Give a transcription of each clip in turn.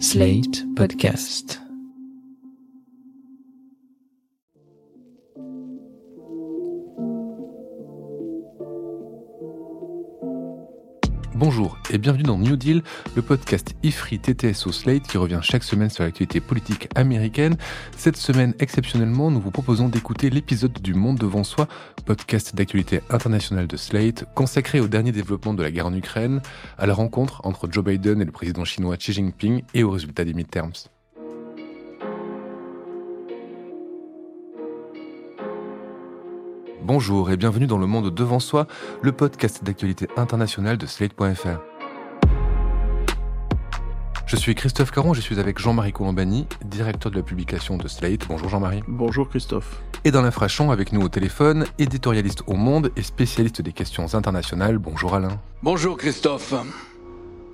Slate Podcast. Bonjour et bienvenue dans New Deal, le podcast IFRI TTSO Slate qui revient chaque semaine sur l'actualité politique américaine. Cette semaine, exceptionnellement, nous vous proposons d'écouter l'épisode du Monde devant soi, podcast d'actualité internationale de Slate, consacré au dernier développement de la guerre en Ukraine, à la rencontre entre Joe Biden et le président chinois Xi Jinping et aux résultats des midterms. Bonjour et bienvenue dans Le Monde Devant Soi, le podcast d'actualité internationale de Slate.fr. Je suis Christophe Caron, je suis avec Jean-Marie Colombani, directeur de la publication de Slate. Bonjour Jean-Marie. Bonjour Christophe. Et dans l'infrachon, avec nous au téléphone, éditorialiste au Monde et spécialiste des questions internationales. Bonjour Alain. Bonjour Christophe.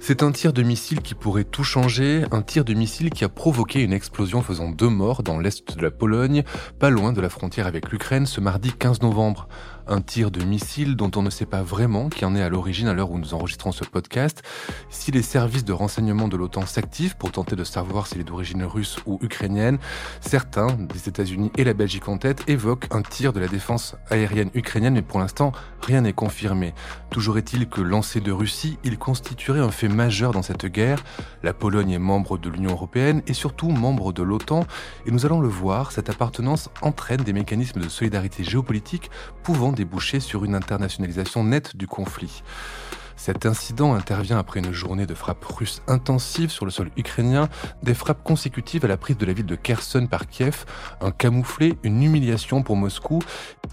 C'est un tir de missile qui pourrait tout changer, un tir de missile qui a provoqué une explosion faisant deux morts dans l'est de la Pologne, pas loin de la frontière avec l'Ukraine, ce mardi 15 novembre un tir de missile dont on ne sait pas vraiment qui en est à l'origine à l'heure où nous enregistrons ce podcast. Si les services de renseignement de l'OTAN s'activent pour tenter de savoir s'il est d'origine russe ou ukrainienne, certains, des États-Unis et la Belgique en tête, évoquent un tir de la défense aérienne ukrainienne, mais pour l'instant, rien n'est confirmé. Toujours est-il que lancé de Russie, il constituerait un fait majeur dans cette guerre. La Pologne est membre de l'Union européenne et surtout membre de l'OTAN, et nous allons le voir, cette appartenance entraîne des mécanismes de solidarité géopolitique pouvant déboucher sur une internationalisation nette du conflit. Cet incident intervient après une journée de frappes russes intensives sur le sol ukrainien, des frappes consécutives à la prise de la ville de Kherson par Kiev, un camouflé, une humiliation pour Moscou.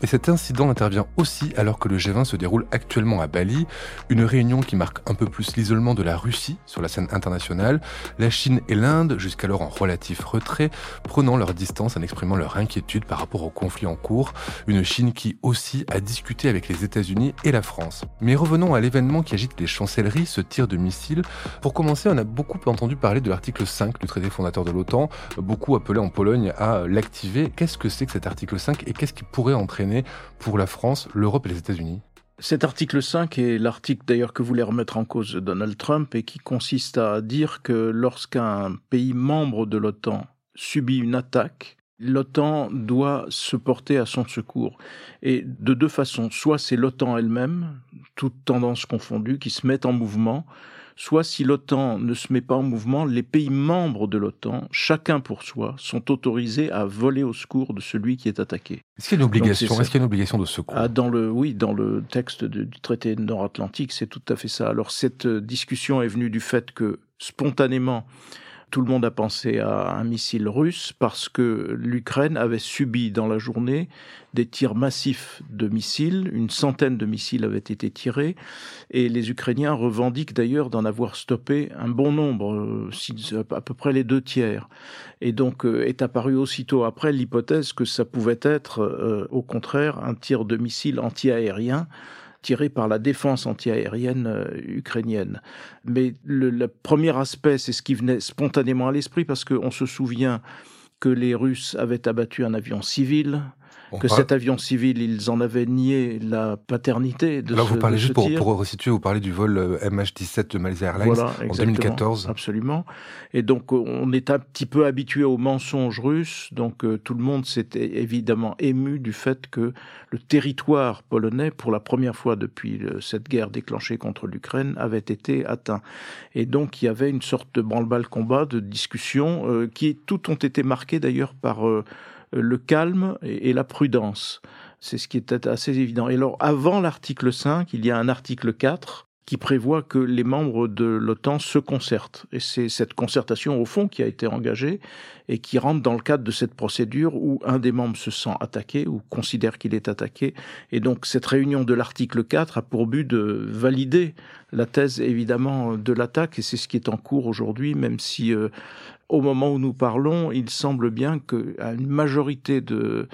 Et cet incident intervient aussi alors que le G20 se déroule actuellement à Bali, une réunion qui marque un peu plus l'isolement de la Russie sur la scène internationale, la Chine et l'Inde, jusqu'alors en relatif retrait, prenant leur distance en exprimant leur inquiétude par rapport au conflit en cours, une Chine qui aussi a discuté avec les États-Unis et la France. Mais revenons à l'événement qui les chancelleries, ce tir de missiles. Pour commencer, on a beaucoup entendu parler de l'article 5 du traité fondateur de l'OTAN, beaucoup appelé en Pologne à l'activer. Qu'est-ce que c'est que cet article 5 et qu'est-ce qui pourrait entraîner pour la France, l'Europe et les États-Unis? Cet article 5 est l'article d'ailleurs que voulait remettre en cause Donald Trump et qui consiste à dire que lorsqu'un pays membre de l'OTAN subit une attaque, l'OTAN doit se porter à son secours. Et de deux façons. Soit c'est l'OTAN elle-même, toute tendance confondue, qui se met en mouvement, soit si l'OTAN ne se met pas en mouvement, les pays membres de l'OTAN, chacun pour soi, sont autorisés à voler au secours de celui qui est attaqué. Est-ce qu'il y a une obligation? Est-ce qu'il y a une obligation de secours? Ah, dans le, Oui, dans le texte du traité nord-atlantique, c'est tout à fait ça. Alors cette discussion est venue du fait que spontanément, tout le monde a pensé à un missile russe parce que l'Ukraine avait subi dans la journée des tirs massifs de missiles. Une centaine de missiles avaient été tirés et les Ukrainiens revendiquent d'ailleurs d'en avoir stoppé un bon nombre, euh, à peu près les deux tiers. Et donc euh, est apparue aussitôt après l'hypothèse que ça pouvait être euh, au contraire un tir de missile anti-aérien par la défense antiaérienne euh, ukrainienne. Mais le, premier aspect, c'est ce qui venait spontanément à l'esprit, parce qu'on se souvient que les Russes avaient abattu un avion civil, que cet avion civil, ils en avaient nié la paternité de ce, vous parlez juste pour, pour resituer, vous parlez du vol euh, MH17 de Malaysia Airlines voilà, en 2014. Absolument. Et donc on est un petit peu habitué aux mensonges russes, donc euh, tout le monde s'était évidemment ému du fait que le territoire polonais, pour la première fois depuis le, cette guerre déclenchée contre l'Ukraine, avait été atteint. Et donc il y avait une sorte de branle-balle combat, de discussion, euh, qui tout ont été marqués d'ailleurs par euh, le calme et, et la prudence. C'est ce qui était assez évident. Et alors, avant l'article 5, il y a un article 4 qui prévoit que les membres de l'OTAN se concertent. Et c'est cette concertation, au fond, qui a été engagée et qui rentre dans le cadre de cette procédure où un des membres se sent attaqué ou considère qu'il est attaqué. Et donc, cette réunion de l'article 4 a pour but de valider la thèse, évidemment, de l'attaque. Et c'est ce qui est en cours aujourd'hui, même si, euh, au moment où nous parlons, il semble bien qu'une majorité de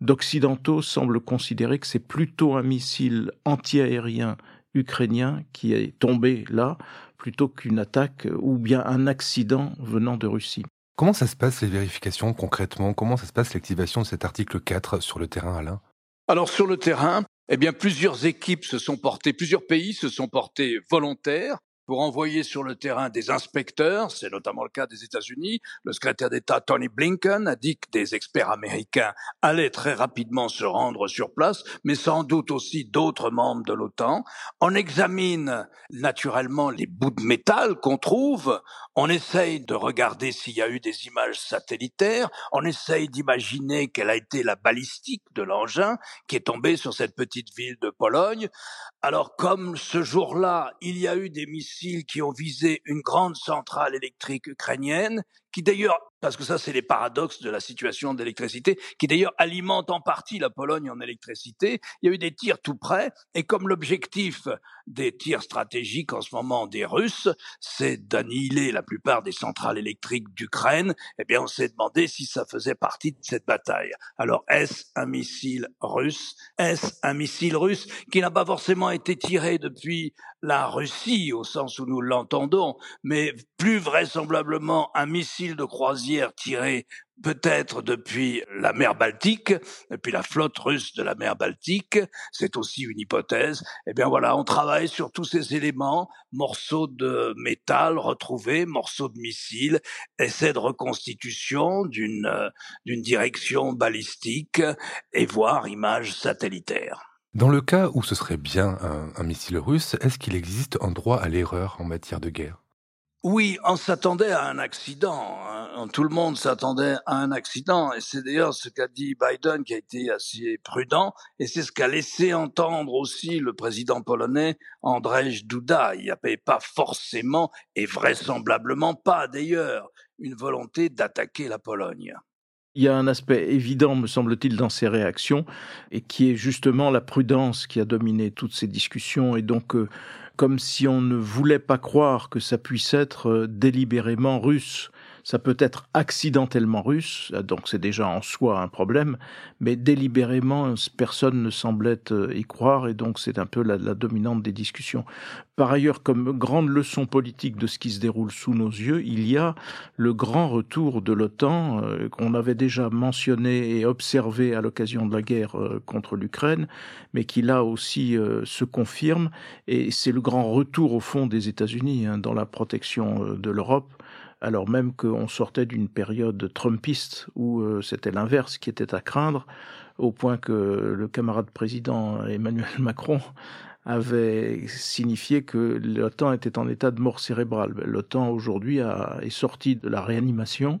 d'occidentaux semblent considérer que c'est plutôt un missile antiaérien ukrainien qui est tombé là, plutôt qu'une attaque ou bien un accident venant de Russie. Comment ça se passe les vérifications concrètement? Comment ça se passe l'activation de cet article 4 sur le terrain, Alain? Alors sur le terrain, eh bien plusieurs équipes se sont portées, plusieurs pays se sont portés volontaires pour envoyer sur le terrain des inspecteurs, c'est notamment le cas des États-Unis. Le secrétaire d'État Tony Blinken a dit que des experts américains allaient très rapidement se rendre sur place, mais sans doute aussi d'autres membres de l'OTAN. On examine naturellement les bouts de métal qu'on trouve, on essaye de regarder s'il y a eu des images satellitaires, on essaye d'imaginer quelle a été la balistique de l'engin qui est tombé sur cette petite ville de Pologne. Alors comme ce jour-là, il y a eu des missiles qui ont visé une grande centrale électrique ukrainienne, qui d'ailleurs, parce que ça c'est les paradoxes de la situation d'électricité, qui d'ailleurs alimente en partie la Pologne en électricité, il y a eu des tirs tout près, et comme l'objectif des tirs stratégiques en ce moment des Russes, c'est d'annihiler la plupart des centrales électriques d'Ukraine, eh bien on s'est demandé si ça faisait partie de cette bataille. Alors est-ce un missile russe? Est-ce un missile russe qui n'a pas forcément été tiré depuis la Russie au sens où nous l'entendons, mais plus vraisemblablement un missile de croisière tiré peut-être depuis la mer Baltique, depuis la flotte russe de la mer Baltique, c'est aussi une hypothèse. Eh bien voilà, on travaille sur tous ces éléments, morceaux de métal retrouvés, morceaux de missiles, essais de reconstitution d'une euh, direction balistique et voir images satellitaires. Dans le cas où ce serait bien un, missile russe, est-ce qu'il existe un droit à l'erreur en matière de guerre? Oui, on s'attendait à un accident. Hein. Tout le monde s'attendait à un accident. Et c'est d'ailleurs ce qu'a dit Biden qui a été assez prudent. Et c'est ce qu'a laissé entendre aussi le président polonais Andrzej Duda. Il n'y avait pas forcément, et vraisemblablement pas d'ailleurs, une volonté d'attaquer la Pologne. Il y a un aspect évident, me semble-t-il, dans ces réactions, et qui est justement la prudence qui a dominé toutes ces discussions, et donc euh, comme si on ne voulait pas croire que ça puisse être euh, délibérément russe ça peut être accidentellement russe, donc c'est déjà en soi un problème, mais délibérément, personne ne semblait euh, y croire, et donc c'est un peu la, dominante des discussions. Par ailleurs, comme grande leçon politique de ce qui se déroule sous nos yeux, il y a le grand retour de l'OTAN euh, qu'on avait déjà mentionné et observé à l'occasion de la guerre euh, contre l'Ukraine, mais qui là aussi se confirme, et c'est le grand retour au fond des États-Unis hein, dans la protection de l'Europe alors même qu'on sortait d'une période trumpiste où euh, c'était l'inverse qui était à craindre, au point que le camarade président Emmanuel Macron avait signifié que l'OTAN était en état de mort cérébrale. L'OTAN aujourd'hui est sorti de la réanimation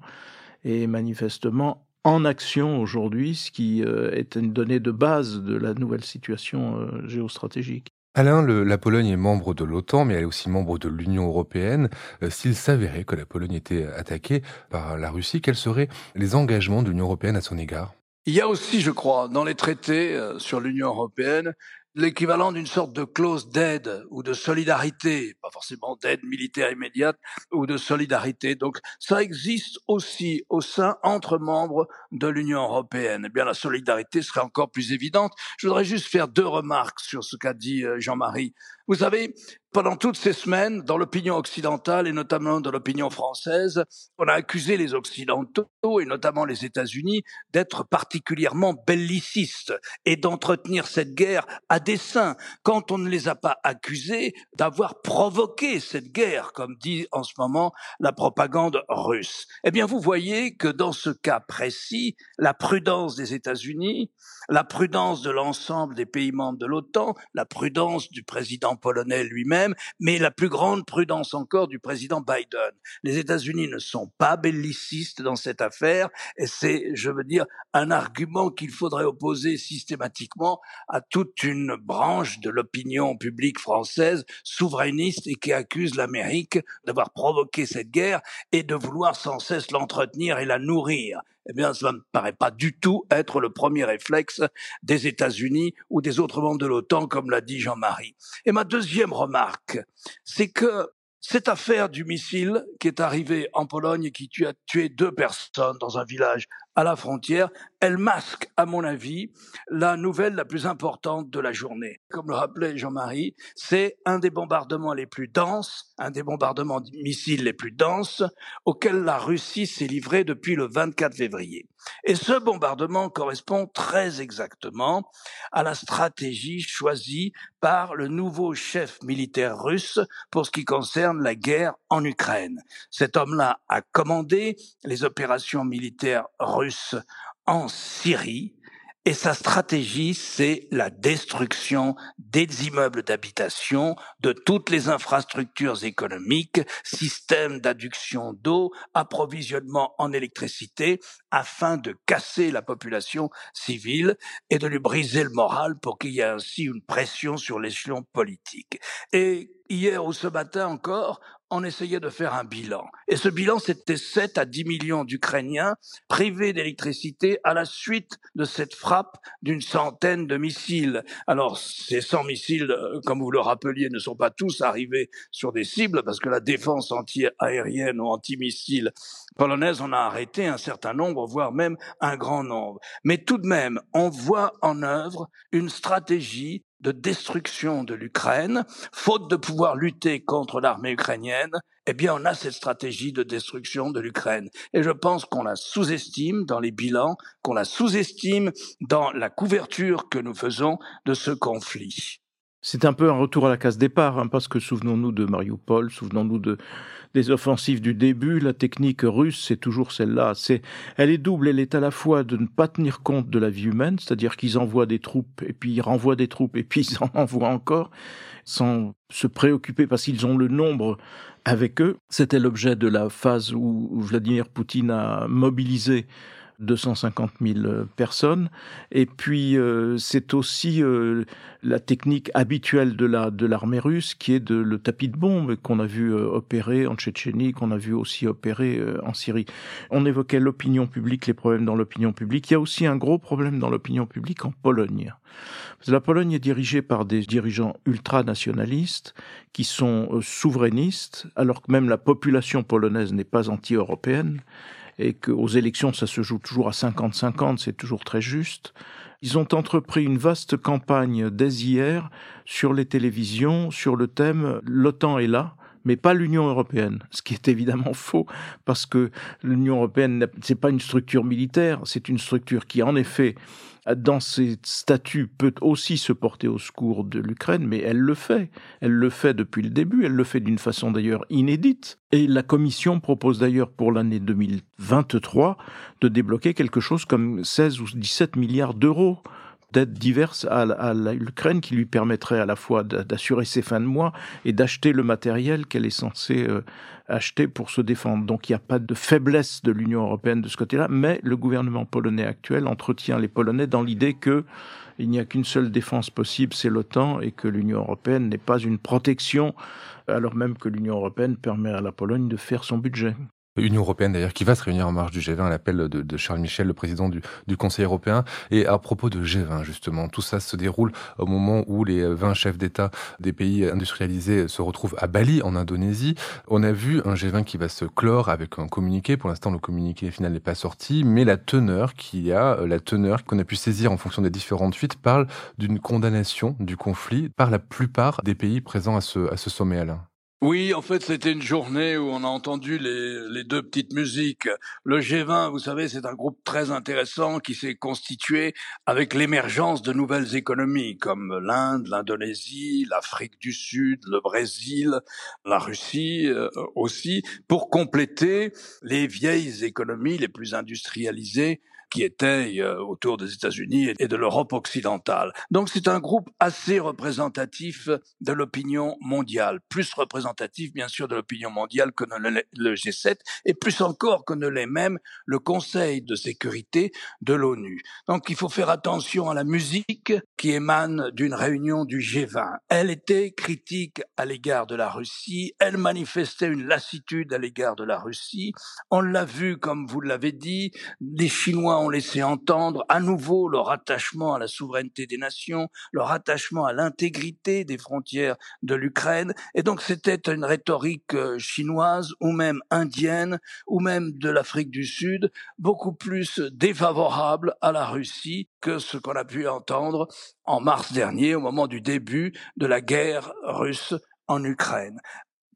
et manifestement en action aujourd'hui, ce qui euh, est une donnée de base de la nouvelle situation euh, géostratégique. Alain, la Pologne est membre de l'OTAN, mais elle est aussi membre de l'Union européenne. Euh, s'il s'avérait que la Pologne était attaquée par la Russie, quels seraient les engagements de l'Union européenne à son égard? Il y a aussi, je crois, dans les traités euh, sur l'Union européenne, l'équivalent d'une sorte de clause d'aide ou de solidarité, pas forcément d'aide militaire immédiate ou de solidarité. Donc ça existe aussi au sein entre membres de l'Union européenne. Eh bien la solidarité serait encore plus évidente. Je voudrais juste faire deux remarques sur ce qu'a dit euh, Jean-Marie. Vous savez, pendant toutes ces semaines, dans l'opinion occidentale et notamment dans l'opinion française, on a accusé les Occidentaux et notamment les États-Unis d'être particulièrement bellicistes et d'entretenir cette guerre à dessein, quand on ne les a pas accusés d'avoir provoqué cette guerre, comme dit en ce moment la propagande russe. Eh bien, vous voyez que dans ce cas précis, la prudence des États-Unis, la prudence de l'ensemble des pays membres de l'OTAN, la prudence du président polonais lui-même, mais la plus grande prudence encore du président Biden. Les États-Unis ne sont pas bellicistes dans cette affaire, et c'est, je veux dire, un argument qu'il faudrait opposer systématiquement à toute une branche de l'opinion publique française souverainiste et qui accuse l'Amérique d'avoir provoqué cette guerre et de vouloir sans cesse l'entretenir et la nourrir eh bien, ça ne paraît pas du tout être le premier réflexe des États-Unis ou des autres membres de l'OTAN, comme l'a dit Jean-Marie. Et ma deuxième remarque, c'est que cette affaire du missile qui est arrivé en Pologne et qui a tué deux personnes dans un village à la frontière, elle masque, à mon avis, la nouvelle la plus importante de la journée. Comme le rappelait Jean-Marie, c'est un des bombardements les plus denses, un des bombardements de missiles les plus denses auxquels la Russie s'est livrée depuis le 24 février. Et ce bombardement correspond très exactement à la stratégie choisie par le nouveau chef militaire russe pour ce qui concerne la guerre en Ukraine. Cet homme-là a commandé les opérations militaires russes en Syrie et sa stratégie, c'est la destruction des immeubles d'habitation, de toutes les infrastructures économiques, systèmes d'adduction d'eau, approvisionnement en électricité, afin de casser la population civile et de lui briser le moral pour qu'il y ait ainsi une pression sur l'échelon politique. Et hier ou ce matin encore, on essayait de faire un bilan. Et ce bilan, c'était 7 à 10 millions d'Ukrainiens privés d'électricité à la suite de cette frappe d'une centaine de missiles. Alors, ces 100 missiles, euh, comme vous le rappeliez, ne sont pas tous arrivés sur des cibles parce que la défense anti-aérienne ou anti-missile polonaise en a arrêté un certain nombre, voire même un grand nombre. Mais tout de même, on voit en œuvre une stratégie de destruction de l'Ukraine, faute de pouvoir lutter contre l'armée ukrainienne, eh bien on a cette stratégie de destruction de l'Ukraine. Et je pense qu'on la sous-estime dans les bilans, qu'on la sous-estime dans la couverture que nous faisons de ce conflit. C'est un peu un retour à la case départ, hein, parce que souvenons-nous de Mariupol, souvenons-nous de, des offensives du début. La technique russe, c'est toujours celle-là. C'est, elle est double. Elle est à la fois de ne pas tenir compte de la vie humaine, c'est-à-dire qu'ils envoient des troupes, et puis ils renvoient des troupes, et puis ils en envoient encore, sans se préoccuper, parce qu'ils ont le nombre avec eux. C'était l'objet de la phase où Vladimir Poutine a mobilisé 250 000 euh, personnes. Et puis, euh, c'est aussi euh, la technique habituelle de la de l'armée russe, qui est de le tapis de bombe qu'on a vu opérer en Tchétchénie, qu'on a vu aussi opérer en Syrie. On évoquait l'opinion publique, les problèmes dans l'opinion publique. Il y a aussi un gros problème dans l'opinion publique en Pologne. la Pologne est dirigée par des dirigeants ultranationalistes qui sont souverainistes, alors que même la population polonaise n'est pas anti-européenne et qu'aux élections, ça se joue toujours à 50-50, c'est toujours très juste. Ils ont entrepris une vaste campagne dès hier sur les télévisions sur le thème L'OTAN est là, mais pas l'Union européenne, ce qui est évidemment faux parce que l'Union européenne c'est pas une structure militaire, c'est une structure qui en effet dans ses statuts, peut aussi se porter au secours de l'Ukraine, mais elle le fait. Elle le fait depuis le début, elle le fait d'une façon d'ailleurs inédite. Et la Commission propose d'ailleurs pour l'année 2023 de débloquer quelque chose comme 16 ou 17 milliards d'euros d'aides diverses à, l'Ukraine qui lui permettraient à la fois d'assurer ses fins de mois et d'acheter le matériel qu'elle est censée euh, acheter pour se défendre. Donc il n'y a pas de faiblesse de l'Union européenne de ce côté-là, mais le gouvernement polonais actuel entretient les Polonais dans l'idée que il n'y a qu'une seule défense possible, c'est l'OTAN, et que l'Union européenne n'est pas une protection, alors même que l'Union européenne permet à la Pologne de faire son budget. Union européenne d'ailleurs qui va se réunir en marge du G20 à l'appel de, Charles Michel, le président du, Conseil européen. Et à propos de G20 justement, tout ça se déroule au moment où les 20 chefs d'État des pays industrialisés se retrouvent à Bali en Indonésie. On a vu un G20 qui va se clore avec un communiqué. Pour l'instant, le communiqué final n'est pas sorti, mais la teneur qui a, la teneur qu'on a pu saisir en fonction des différentes fuites parle d'une condamnation du conflit par la plupart des pays présents à ce, à ce sommet, Alain. Oui, en fait, c'était une journée où on a entendu les, les, deux petites musiques. Le G20, vous savez, c'est un groupe très intéressant qui s'est constitué avec l'émergence de nouvelles économies comme l'Inde, l'Indonésie, l'Afrique du Sud, le Brésil, la Russie euh, aussi, pour compléter les vieilles économies les plus industrialisées qui était euh, autour des États-Unis et de l'Europe occidentale. Donc c'est un groupe assez représentatif de l'opinion mondiale, plus représentatif bien sûr de l'opinion mondiale que le G7 et plus encore que ne l'est même le Conseil de sécurité de l'ONU. Donc il faut faire attention à la musique qui émane d'une réunion du G20. Elle était critique à l'égard de la Russie, elle manifestait une lassitude à l'égard de la Russie. On l'a vu, comme vous l'avez dit, les Chinois ont laissé entendre à nouveau leur attachement à la souveraineté des nations, leur attachement à l'intégrité des frontières de l'Ukraine. Et donc c'était une rhétorique euh, chinoise ou même indienne ou même de l'Afrique du Sud beaucoup plus défavorable à la Russie que ce qu'on a pu entendre en mars dernier au moment du début de la guerre russe en Ukraine.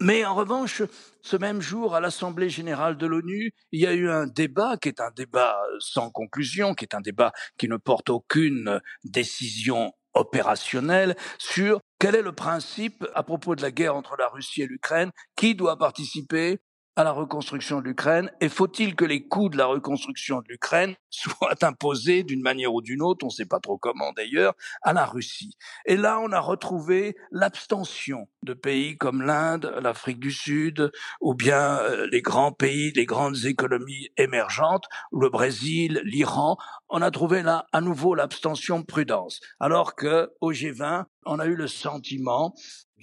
Mais en revanche, ce même jour, à l'Assemblée générale de l'ONU, il y a eu un débat qui est un débat sans conclusion, qui est un débat qui ne porte aucune décision opérationnelle sur quel est le principe à propos de la guerre entre la Russie et l'Ukraine, qui doit participer, à la reconstruction de l'Ukraine et faut-il que les coûts de la reconstruction de l'Ukraine soient imposés d'une manière ou d'une autre, on ne sait pas trop comment d'ailleurs, à la Russie? Et là, on a retrouvé l'abstention de pays comme l'Inde, l'Afrique du Sud, ou bien euh, les grands pays, les grandes économies émergentes, le Brésil, l'Iran. On a trouvé là à nouveau l'abstention prudence, alors que au G20, on a eu le sentiment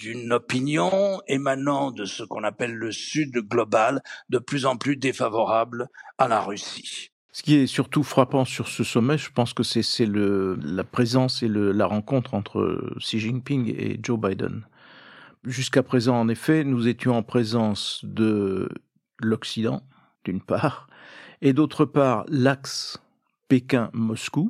d'une opinion émanant de ce qu'on appelle le Sud global, de plus en plus défavorable à la Russie. Ce qui est surtout frappant sur ce sommet, je pense que c'est la présence et la rencontre entre Xi Jinping et Joe Biden. Jusqu'à présent, en effet, nous étions en présence de l'Occident, d'une part, et d'autre part, l'axe Pékin-Moscou,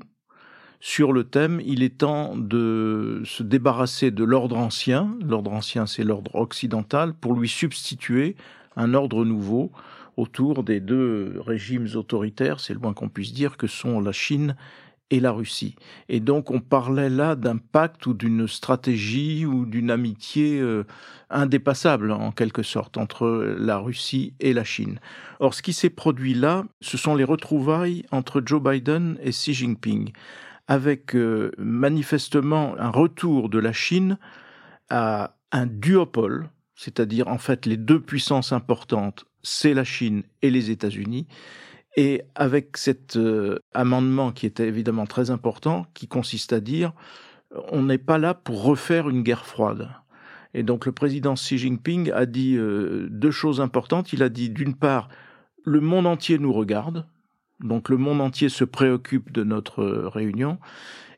sur le thème il est temps de se débarrasser de l'ordre ancien, l'ordre ancien c'est l'ordre occidental, pour lui substituer un ordre nouveau autour des deux régimes autoritaires, c'est le moins qu'on puisse dire, que sont la Chine et la Russie. Et donc on parlait là d'un pacte ou d'une stratégie ou d'une amitié euh, indépassable en quelque sorte entre la Russie et la Chine. Or ce qui s'est produit là, ce sont les retrouvailles entre Joe Biden et Xi Jinping avec euh, manifestement un retour de la Chine à un duopole, c'est-à-dire en fait les deux puissances importantes, c'est la Chine et les États-Unis, et avec cet euh, amendement qui était évidemment très important, qui consiste à dire on n'est pas là pour refaire une guerre froide. Et donc le président Xi Jinping a dit euh, deux choses importantes. Il a dit d'une part, le monde entier nous regarde, donc le monde entier se préoccupe de notre réunion.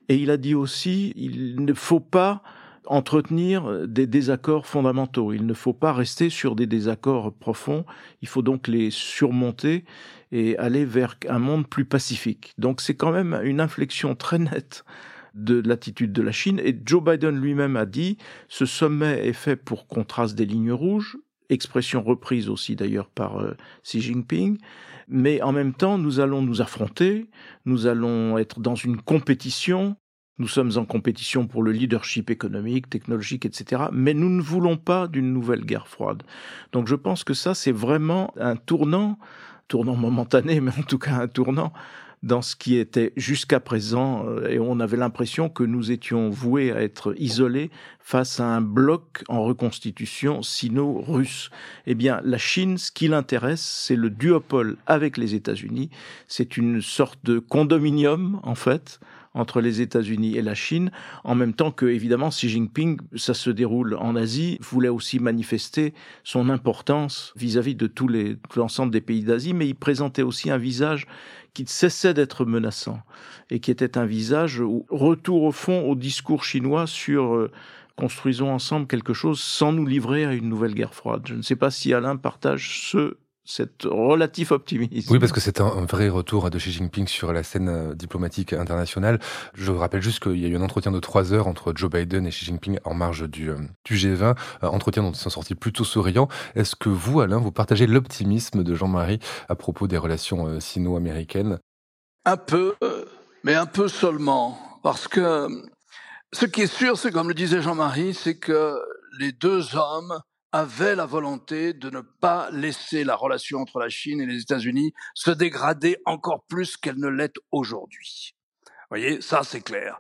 Et il a dit aussi, il ne faut pas entretenir des désaccords fondamentaux. Il ne faut pas rester sur des désaccords profonds. Il faut donc les surmonter et aller vers un monde plus pacifique. Donc c'est quand même une inflexion très nette de l'attitude de la Chine. Et Joe Biden lui-même a dit, ce sommet est fait pour qu'on trace des lignes rouges, expression reprise aussi d'ailleurs par euh, Xi Jinping mais en même temps, nous allons nous affronter, nous allons être dans une compétition, nous sommes en compétition pour le leadership économique, technologique, etc. Mais nous ne voulons pas d'une nouvelle guerre froide. Donc je pense que ça, c'est vraiment un tournant, tournant momentané, mais en tout cas un tournant dans ce qui était jusqu'à présent, euh, et on avait l'impression que nous étions voués à être isolés face à un bloc en reconstitution sino-russe. Eh bien, la Chine, ce qui l'intéresse, c'est le duopole avec les États-Unis. C'est une sorte de condominium, en fait, entre les États-Unis et la Chine, en même temps que, évidemment, Xi Jinping, ça se déroule en Asie, voulait aussi manifester son importance vis-à-vis de tous les, l'ensemble des pays d'Asie, mais il présentait aussi un visage qui cessait d'être menaçant et qui était un visage retour au fond au discours chinois sur euh, construisons ensemble quelque chose sans nous livrer à une nouvelle guerre froide. Je ne sais pas si Alain partage ce cet relatif optimisme. Oui, parce que c'est un, vrai retour de Xi Jinping sur la scène euh, diplomatique internationale. Je rappelle juste qu'il y a eu un entretien de trois heures entre Joe Biden et Xi Jinping en marge du, euh, du G20, euh, entretien dont ils sont sortis plutôt souriants. Est-ce que vous, Alain, vous partagez l'optimisme de Jean-Marie à propos des relations sino-américaines? Un peu, mais un peu seulement, parce que ce qui est sûr, c'est comme le disait Jean-Marie, c'est que les deux hommes avait la volonté de ne pas laisser la relation entre la Chine et les États-Unis se dégrader encore plus qu'elle ne l'est aujourd'hui. Vous voyez, ça c'est clair.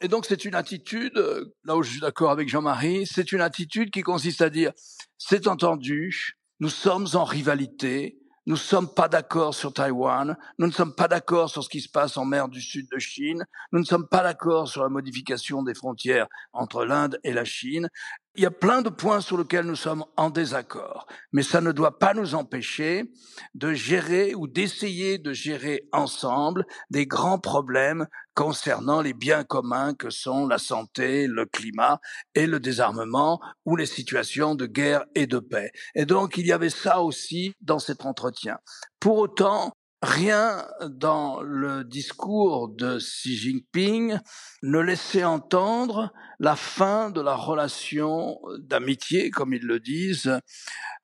Et donc c'est une attitude, là où je suis d'accord avec Jean-Marie, c'est une attitude qui consiste à dire, c'est entendu, nous sommes en rivalité, nous ne sommes pas d'accord sur Taïwan, nous ne sommes pas d'accord sur ce qui se passe en mer du sud de Chine, nous ne sommes pas d'accord sur la modification des frontières entre l'Inde et la Chine, Il y a plein de points sur lesquels nous sommes en désaccord, mais ça ne doit pas nous empêcher de gérer ou d'essayer de gérer ensemble des grands problèmes concernant les biens communs que sont la santé, le climat et le désarmement ou les situations de guerre et de paix. Et donc il y avait ça aussi dans cet entretien. Pour autant, Rien dans le discours de Xi Jinping ne laissait entendre la fin de la relation d'amitié, comme ils le disent,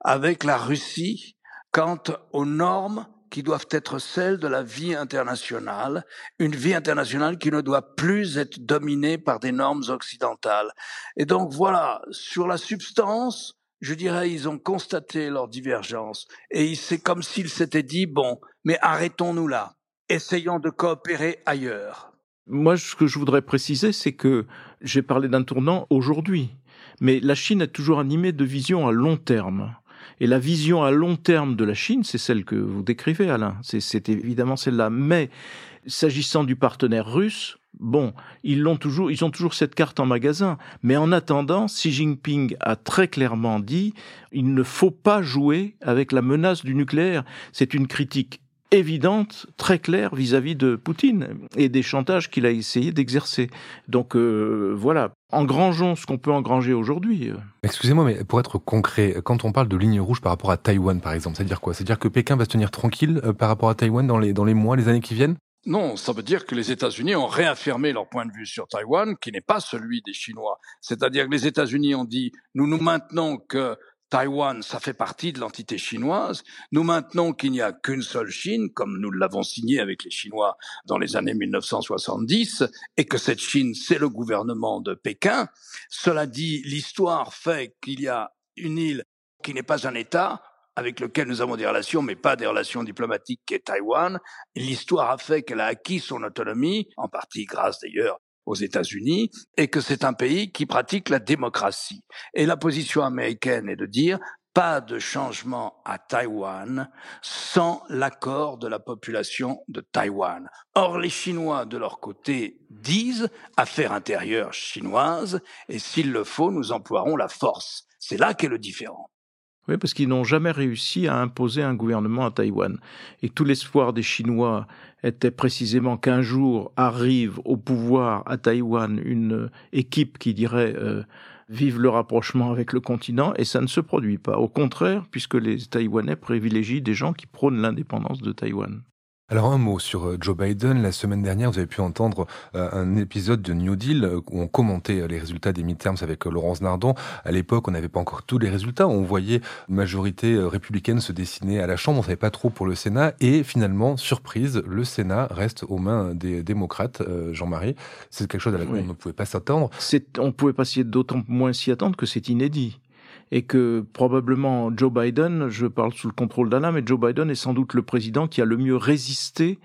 avec la Russie quant aux normes qui doivent être celles de la vie internationale, une vie internationale qui ne doit plus être dominée par des normes occidentales. Et donc voilà, sur la substance, je dirais, ils ont constaté leur divergence et c'est comme s'ils s'étaient dit, bon, mais arrêtons-nous là, essayons de coopérer ailleurs. Moi, ce que je voudrais préciser, c'est que j'ai parlé d'un tournant aujourd'hui, mais la Chine est toujours animée de vision à long terme. Et la vision à long terme de la Chine, c'est celle que vous décrivez, Alain. C'est évidemment celle-là. Mais s'agissant du partenaire russe, Bon, ils toujours, ils ont toujours cette carte en magasin. Mais en attendant, Xi Jinping a très clairement dit, il ne faut pas jouer avec la menace du nucléaire. C'est une critique évidente, très claire vis-à-vis de Poutine et des chantages qu'il a essayé d'exercer. Donc euh, voilà, engrangeons ce qu'on peut engranger aujourd'hui. Excusez-moi, mais pour être concret, quand on parle de ligne rouge par rapport à Taïwan, par exemple, c'est-à-dire quoi? C'est-à-dire que Pékin va se tenir tranquille euh, par rapport à Taïwan dans les, dans les mois, les années qui viennent? Non, ça veut dire que les États-Unis ont réaffirmé leur point de vue sur Taïwan, qui n'est pas celui des Chinois. C'est-à-dire que les États-Unis ont dit, nous nous maintenons que Taïwan, ça fait partie de l'entité chinoise. Nous maintenons qu'il n'y a qu'une seule Chine, comme nous l'avons signé avec les Chinois dans les années 1970, et que cette Chine, c'est le gouvernement de Pékin. Cela dit, l'histoire fait qu'il y a une île qui n'est pas un État, avec lequel nous avons des relations, mais pas des relations diplomatiques, qui est Taïwan. L'histoire a fait qu'elle a acquis son autonomie, en partie grâce d'ailleurs aux États-Unis, et que c'est un pays qui pratique la démocratie. Et la position américaine est de dire pas de changement à Taïwan sans l'accord de la population de Taïwan. Or, les Chinois, de leur côté, disent affaire intérieure chinoise, et s'il le faut, nous emploierons la force. C'est là qu'est le différent. Oui, parce qu'ils n'ont jamais réussi à imposer un gouvernement à Taïwan. Et tout l'espoir des Chinois était précisément qu'un jour arrive au pouvoir à Taïwan une équipe qui dirait euh, vive le rapprochement avec le continent, et ça ne se produit pas. Au contraire, puisque les Taïwanais privilégient des gens qui prônent l'indépendance de Taïwan. Alors un mot sur euh, Joe Biden. La semaine dernière, vous avez pu entendre euh, un épisode de New Deal euh, où on commentait les résultats des midterms avec Laurence Nardon. À l'époque, on n'avait pas encore tous les résultats. On voyait une majorité républicaine se dessiner à la Chambre. On savait pas trop pour le Sénat. Et finalement, surprise, le Sénat reste aux mains des démocrates. Jean-Marie, c'est quelque chose à laquelle on ne pouvait pas s'attendre. On ne pouvait pas d'autant moins s'y attendre que c'est inédit et que probablement Joe Biden, je parle sous le contrôle d'Anna, mais Joe Biden est sans doute le président qui a le mieux résisté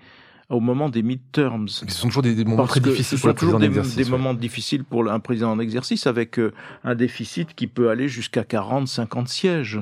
au moment des midterms. Ce sont toujours des, moments très difficiles pour le président des, des moments difficiles pour un président en exercice avec euh, un déficit qui peut aller jusqu'à 40, 50 sièges.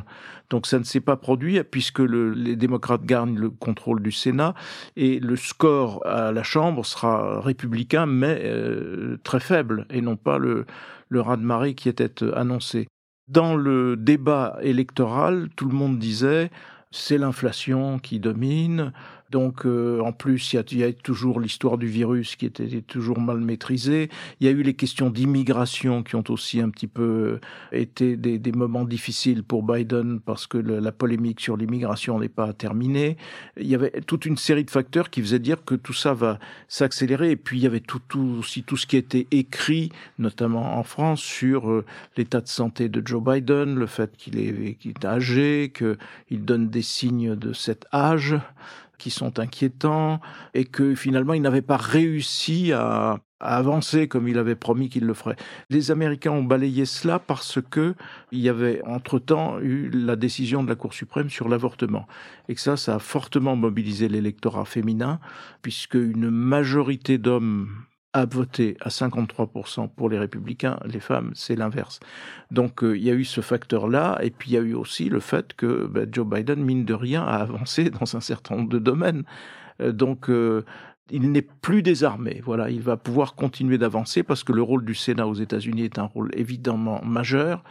Donc ça ne s'est pas produit puisque le, les démocrates gagnent le contrôle du Sénat et le score à la Chambre sera républicain mais euh, très faible et non pas le, le raz-de-marée qui était euh, annoncé. Dans le débat électoral, tout le monde disait c'est l'inflation qui domine, donc, euh, en plus, il y, a toujours l'histoire du virus qui était toujours mal maîtrisée. Il y a eu les questions d'immigration qui ont aussi un petit peu euh, été des, moments difficiles pour Biden parce que la polémique sur l'immigration n'est pas terminée. Il y avait toute une série de facteurs qui faisaient dire que tout ça va s'accélérer. Et puis, il y avait tout, aussi tout ce qui était écrit, notamment en France, sur euh, l'état de santé de Joe Biden, le fait qu'il est, qu'il est âgé, qu'il donne des signes de cet âge qui sont inquiétants et que finalement il n'avait pas réussi à, avancer comme il avait promis qu'il le ferait. Les Américains ont balayé cela parce que il y avait entre-temps eu la décision de la Cour suprême sur l'avortement et que ça ça a fortement mobilisé l'électorat féminin puisque une majorité d'hommes a voté à 53% pour les républicains, les femmes, c'est l'inverse. Donc euh, il y a eu ce facteur-là, et puis il y a eu aussi le fait que ben, Joe Biden, mine de rien, a avancé dans un certain nombre de domaines. Euh, donc euh, il n'est plus désarmé. Voilà, il va pouvoir continuer d'avancer parce que le rôle du Sénat aux États-Unis est un rôle évidemment majeur.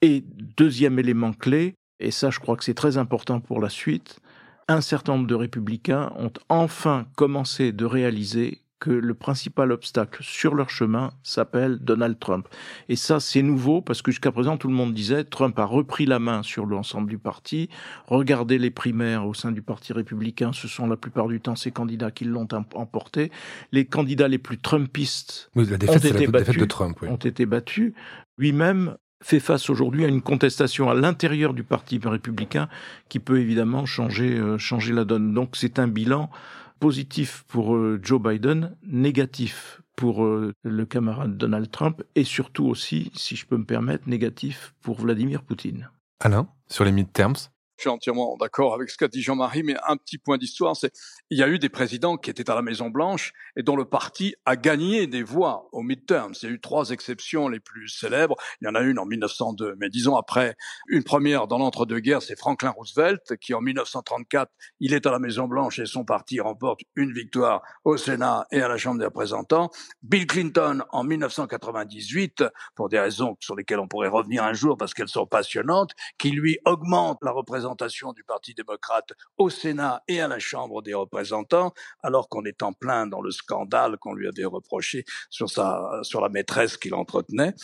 Et deuxième élément clé, et ça je crois que c'est très important pour la suite, un certain nombre de républicains ont enfin commencé de réaliser que le principal obstacle sur leur chemin s'appelle Donald Trump. Et ça, c'est nouveau parce que jusqu'à présent, tout le monde disait Trump a repris la main sur l'ensemble du parti. Regardez les primaires au sein du Parti républicain, ce sont la plupart du temps ces candidats qui l'ont emporté. Les candidats les plus Trumpistes ont, été battus, de Trump, ont été battus. Lui-même fait face aujourd'hui à une contestation à l'intérieur du Parti républicain qui peut évidemment changer, euh, changer la donne. Donc c'est un bilan positif pour euh, Joe Biden, négatif pour euh, le camarade Donald Trump et surtout aussi, si je peux me permettre, négatif pour Vladimir Poutine. Alain, sur les midterms? Je suis entièrement d'accord avec ce qu'a dit Jean-Marie, mais un petit point d'histoire, c'est il y a eu des présidents qui étaient à la Maison Blanche et dont le parti a gagné des voix au midterm. Il y a eu trois exceptions les plus célèbres. Il y en a une en 1902, mais disons après une première dans l'entre-deux-guerres, c'est Franklin Roosevelt qui en 1934, il est à la Maison Blanche et son parti remporte une victoire au Sénat et à la Chambre des représentants. Bill Clinton en 1998, pour des raisons sur lesquelles on pourrait revenir un jour parce qu'elles sont passionnantes, qui lui augmente la représentation du Parti démocrate au Sénat et à la Chambre des représentants, alors qu'on est en plein dans le scandale qu'on lui avait reproché sur sa, sur la maîtresse qu'il entretenait.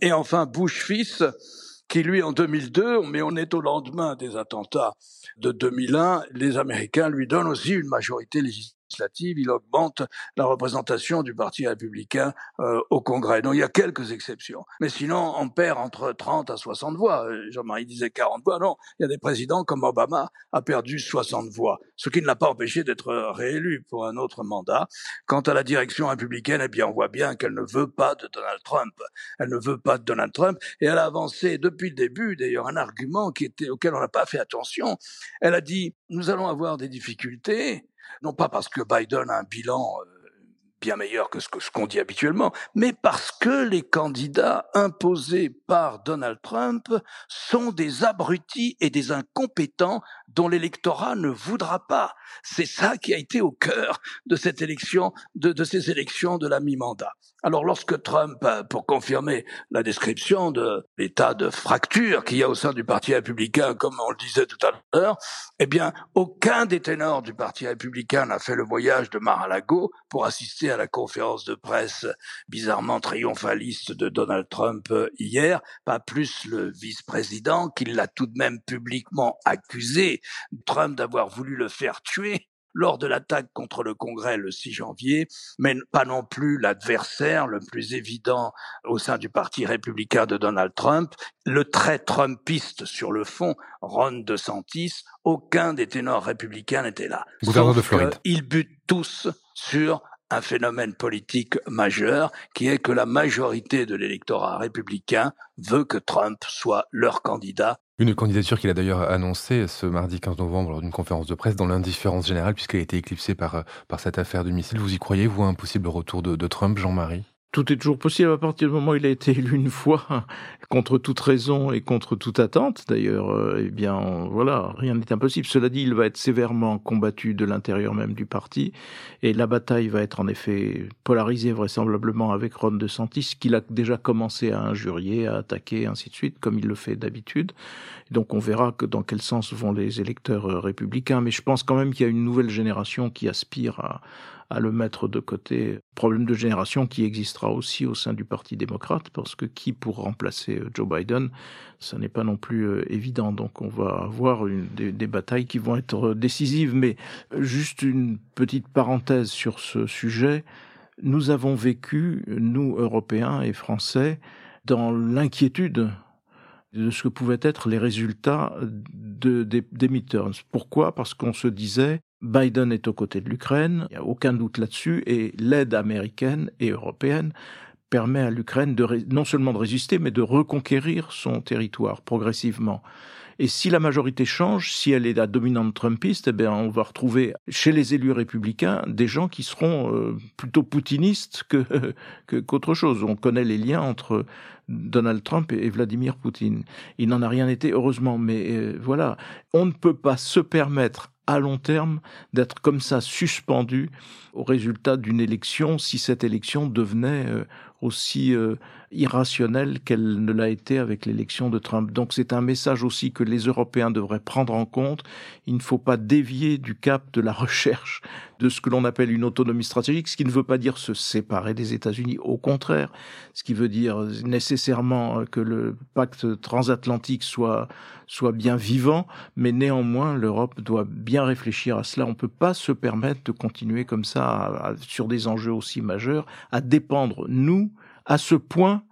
Et enfin, Bush fils, qui lui en 2002, mais on est au lendemain des attentats de 2001, les Américains lui donnent aussi une majorité législative il augmente la représentation du Parti républicain euh, au Congrès. Donc il y a quelques exceptions. Mais sinon, on perd entre 30 à 60 voix. Euh, Jean-Marie disait 40 voix. Non, il y a des présidents comme Obama a perdu 60 voix, ce qui ne l'a pas empêché d'être réélu pour un autre mandat. Quant à la direction républicaine, eh bien, on voit bien qu'elle ne veut pas de Donald Trump. Elle ne veut pas de Donald Trump et elle a avancé depuis le début, d'ailleurs, un argument qui était auquel on n'a pas fait attention. Elle a dit nous allons avoir des difficultés non pas parce que Biden a un bilan euh, bien meilleur que ce qu'on dit habituellement, mais parce que les candidats imposés par Donald Trump sont des abrutis et des incompétents dont l'électorat ne voudra pas. C'est ça qui a été au cœur de cette élection, de, ces élections de la mi-mandat. Alors lorsque Trump, pour confirmer la description de l'état de fracture qu'il y a au sein du Parti républicain, comme on le disait tout à l'heure, eh bien, aucun des ténors du Parti républicain n'a fait le voyage de Mar-a-Lago pour assister à la conférence de presse bizarrement triomphaliste de Donald Trump hier, pas plus le vice-président qui l'a tout de même publiquement accusé, Trump d'avoir voulu le faire tuer lors de l'attaque contre le Congrès le 6 janvier, mais pas non plus l'adversaire le plus évident au sein du Parti républicain de Donald Trump, le très Trumpiste sur le fond, Ron DeSantis, aucun des ténors républicains n'était là. Gouverneur de Floride. Ils butent tous sur un phénomène politique majeur qui est que la majorité de l'électorat républicain veut que Trump soit leur candidat une candidature qu'il a d'ailleurs annoncée ce mardi 15 novembre lors d'une conférence de presse dans l'indifférence générale puisqu'elle a été éclipsée par, euh, par cette affaire de missile. Vous y croyez, vous, à un possible retour de, de Trump, Jean-Marie? Tout est toujours possible à partir du moment où il a été élu une fois, contre toute raison et contre toute attente. D'ailleurs, euh, eh bien, voilà, rien n'est impossible. Cela dit, il va être sévèrement combattu de l'intérieur même du parti, et la bataille va être en effet polarisée vraisemblablement avec Ron DeSantis, qu'il a déjà commencé à injurier, à attaquer, ainsi de suite, comme il le fait d'habitude. Donc, on verra que dans quel sens vont les électeurs euh, républicains. Mais je pense quand même qu'il y a une nouvelle génération qui aspire à à le mettre de côté. Problème de génération qui existera aussi au sein du Parti démocrate, parce que qui pour remplacer euh, Joe Biden, ça n'est pas non plus euh, évident. Donc on va avoir des, batailles qui vont être décisives. Mais juste une petite parenthèse sur ce sujet. Nous avons vécu, nous, Européens et Français, dans l'inquiétude de ce que pouvaient être les résultats de, des, des. Pourquoi? Parce qu'on se disait, Biden est aux côtés de l'Ukraine, il n'y a aucun doute là-dessus, et l'aide américaine et européenne permet à l'Ukraine de non seulement de résister, mais de reconquérir son territoire progressivement. Et si la majorité change, si elle est la dominante trumpiste, eh bien, on va retrouver chez les élus républicains des gens qui seront euh, plutôt poutinistes que qu'autre chose. On connaît les liens entre Donald Trump et Vladimir Poutine. Il n'en a rien été, heureusement, mais euh, voilà. On ne peut pas se permettre à long terme d'être comme ça suspendu au résultat d'une élection si cette élection devenait euh, aussi euh, irrationnelle qu'elle ne l'a été avec l'élection de Trump. Donc c'est un message aussi que les Européens devraient prendre en compte. Il ne faut pas dévier du cap de la recherche de ce que l'on appelle une autonomie stratégique, ce qui ne veut pas dire se séparer des États-Unis, au contraire, ce qui veut dire nécessairement que le pacte transatlantique soit soit bien vivant, mais néanmoins l'Europe doit bien réfléchir à cela. On ne peut pas se permettre de continuer comme ça sur des enjeux aussi majeurs à dépendre nous à ce point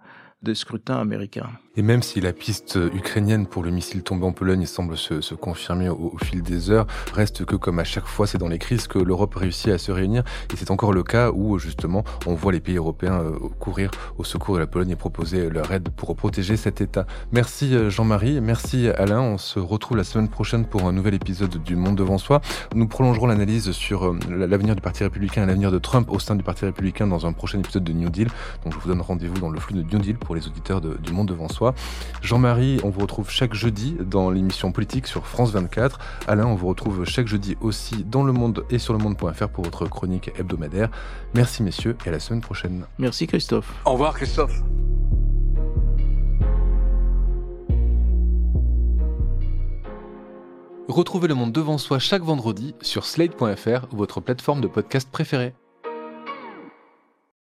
des scrutins américains. Et même si la piste ukrainienne pour le missile tombé en Pologne semble se, se confirmer au, fil des heures, reste que comme à chaque fois c'est dans les crises que l'Europe réussit à se réunir. Et c'est encore le cas où justement on voit les pays européens euh, courir au secours de la Pologne et proposer leur aide pour protéger cet État. Merci euh, Jean-Marie, merci Alain. On se retrouve la semaine prochaine pour un nouvel épisode du Monde devant soi. Nous prolongerons l'analyse sur euh, l'avenir du Parti républicain et l'avenir de Trump au sein du Parti républicain dans un prochain épisode de New Deal. Donc je vous donne rendez-vous dans le flux de New Deal pour les auditeurs du Monde devant soi. Jean-Marie, on vous retrouve chaque jeudi dans l'émission politique sur France 24. Alain, on vous retrouve chaque jeudi aussi dans Le Monde et sur le monde.fr pour votre chronique hebdomadaire. Merci messieurs et à la semaine prochaine. Merci Christophe. Au revoir Christophe. Retrouvez Le Monde devant soi chaque vendredi sur slate.fr, votre plateforme de podcast préférée.